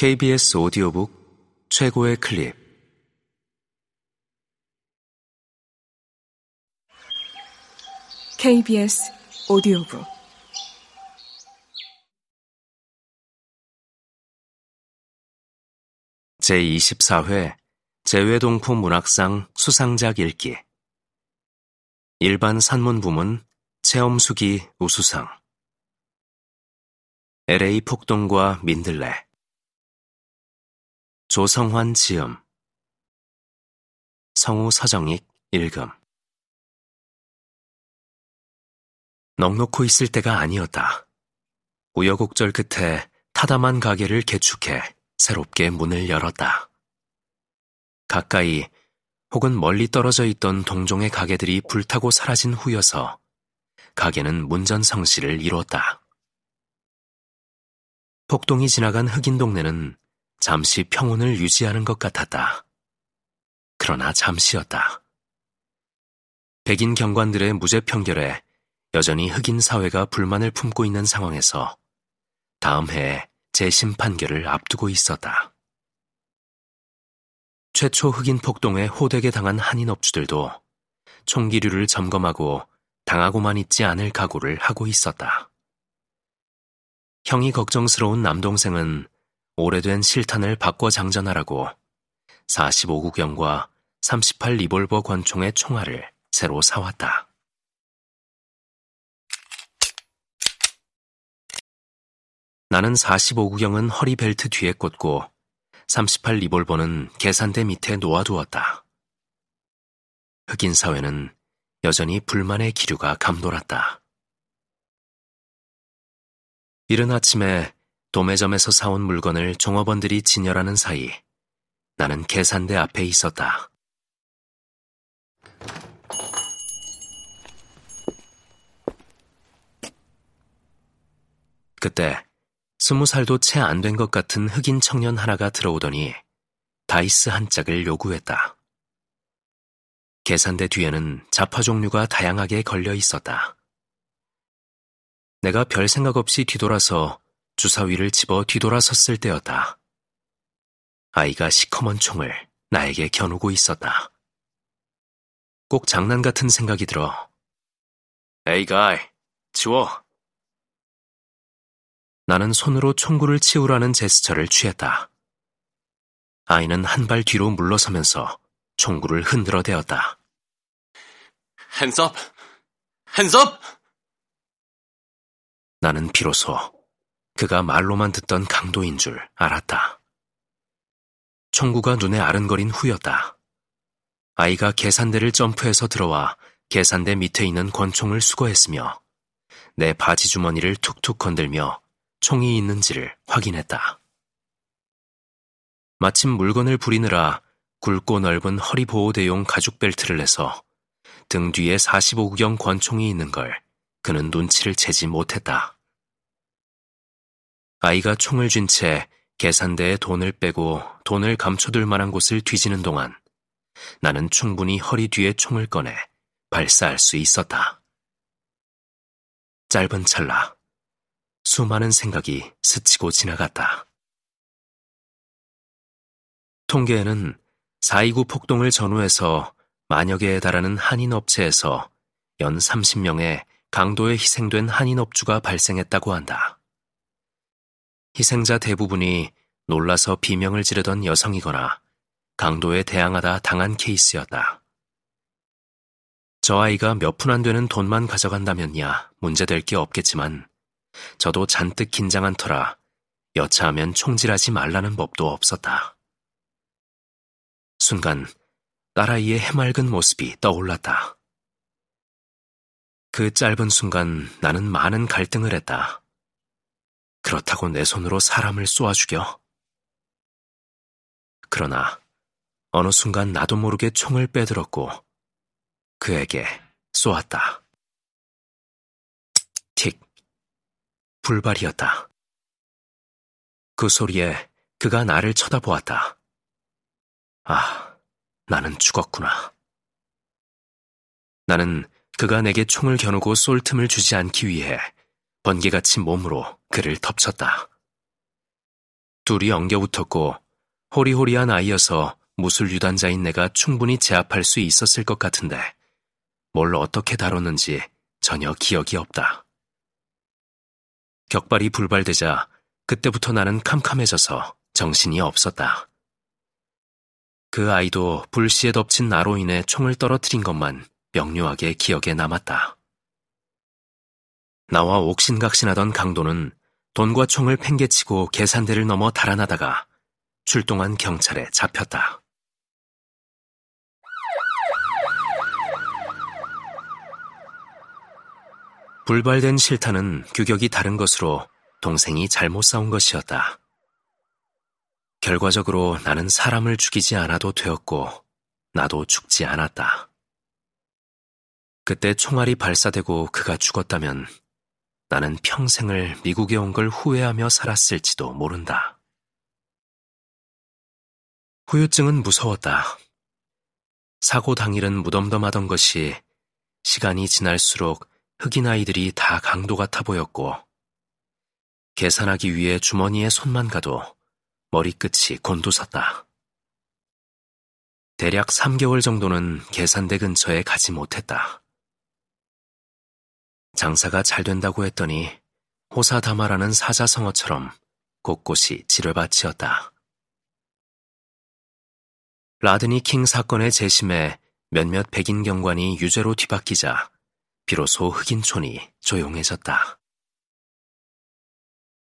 KBS 오디오북 최고의 클립. KBS 오디오북. 제24회 재외동포 문학상 수상작 읽기. 일반 산문 부문 체험수기 우수상. LA 폭동과 민들레 조성환 지음 성우 서정익 읽음 넉넉고 있을 때가 아니었다. 우여곡절 끝에 타담한 가게를 개축해 새롭게 문을 열었다. 가까이 혹은 멀리 떨어져 있던 동종의 가게들이 불타고 사라진 후여서 가게는 문전성시를 이뤘다. 폭동이 지나간 흑인 동네는 잠시 평온을 유지하는 것 같았다. 그러나 잠시였다. 백인 경관들의 무죄 편결에 여전히 흑인 사회가 불만을 품고 있는 상황에서 다음 해에 재심 판결을 앞두고 있었다. 최초 흑인 폭동에 호되게 당한 한인 업주들도 총기류를 점검하고 당하고만 있지 않을 각오를 하고 있었다. 형이 걱정스러운 남동생은 오래된 실탄을 바꿔 장전하라고 45구경과 38 리볼버 권총의 총알을 새로 사왔다. 나는 45구경은 허리 벨트 뒤에 꽂고 38 리볼버는 계산대 밑에 놓아두었다. 흑인 사회는 여전히 불만의 기류가 감돌았다. 이른 아침에 도매점에서 사온 물건을 종업원들이 진열하는 사이 나는 계산대 앞에 있었다. 그때 스무 살도 채 안 된 것 같은 흑인 청년 하나가 들어오더니 다이스 한 짝을 요구했다. 계산대 뒤에는 자파 종류가 다양하게 걸려 있었다. 내가 별 생각 없이 뒤돌아서 주사위를 집어 뒤돌아섰을 때였다. 아이가 시커먼 총을 나에게 겨누고 있었다. 꼭 장난 같은 생각이 들어. 에이 가이, 지워. 나는 손으로 총구를 치우라는 제스처를 취했다. 아이는 한 발 뒤로 물러서면서 총구를 흔들어 대었다. Hands up! 나는 비로소 그가 말로만 듣던 강도인 줄 알았다. 총구가 눈에 아른거린 후였다. 아이가 계산대를 점프해서 들어와 계산대 밑에 있는 권총을 수거했으며 내 바지 주머니를 툭툭 건들며 총이 있는지를 확인했다. 마침 물건을 부리느라 굵고 넓은 허리 보호대용 가죽 벨트를 내서 등 뒤에 45구경 권총이 있는 걸 그는 눈치를 채지 못했다. 아이가 총을 쥔 채 계산대에 돈을 빼고 돈을 감춰둘 만한 곳을 뒤지는 동안 나는 충분히 허리 뒤에 총을 꺼내 발사할 수 있었다. 짧은 찰나 수많은 생각이 스치고 지나갔다. 통계에는 4.29 폭동을 전후해서 만여 개에 달하는 한인 업체에서 연 30명의 강도에 희생된 한인 업주가 발생했다고 한다. 희생자 대부분이 놀라서 비명을 지르던 여성이거나 강도에 대항하다 당한 케이스였다. 저 아이가 몇 푼 안 되는 돈만 가져간다면야 문제될 게 없겠지만 저도 잔뜩 긴장한 터라 여차하면 총질하지 말라는 법도 없었다. 순간 딸아이의 해맑은 모습이 떠올랐다. 그 짧은 순간 나는 많은 갈등을 했다. 그렇다고 내 손으로 사람을 쏘아 죽여? 그러나 어느 순간 나도 모르게 총을 빼들었고 그에게 쏘았다. 틱. 불발이었다. 그 소리에 그가 나를 쳐다보았다. 아, 나는 죽었구나. 나는 그가 내게 총을 겨누고 쏠 틈을 주지 않기 위해 번개같이 몸으로 그를 덮쳤다. 둘이 엉겨붙었고 호리호리한 아이여서 무술 유단자인 내가 충분히 제압할 수 있었을 것 같은데 뭘 어떻게 다뤘는지 전혀 기억이 없다. 격발이 불발되자 그때부터 나는 캄캄해져서 정신이 없었다. 그 아이도 불시에 덮친 나로 인해 총을 떨어뜨린 것만 명료하게 기억에 남았다. 나와 옥신각신하던 강도는 돈과 총을 팽개치고 계산대를 넘어 달아나다가 출동한 경찰에 잡혔다. 불발된 실타는 규격이 다른 것으로 동생이 잘못 싸운 것이었다. 결과적으로 나는 사람을 죽이지 않아도 되었고, 나도 죽지 않았다. 그때 총알이 발사되고 그가 죽었다면 나는 평생을 미국에 온 걸 후회하며 살았을지도 모른다. 후유증은 무서웠다. 사고 당일은 무덤덤하던 것이 시간이 지날수록 흑인 아이들이 다 강도 같아 보였고, 계산하기 위해 주머니에 손만 가도 머리끝이 곤두섰다. 대략 3개월 정도는 계산대 근처에 가지 못했다. 장사가 잘 된다고 했더니 호사다마라는 사자성어처럼 곳곳이 지뢰밭이었다. 라드니 킹 사건의 재심에 몇몇 백인 경관이 유죄로 뒤바뀌자 비로소 흑인촌이 조용해졌다.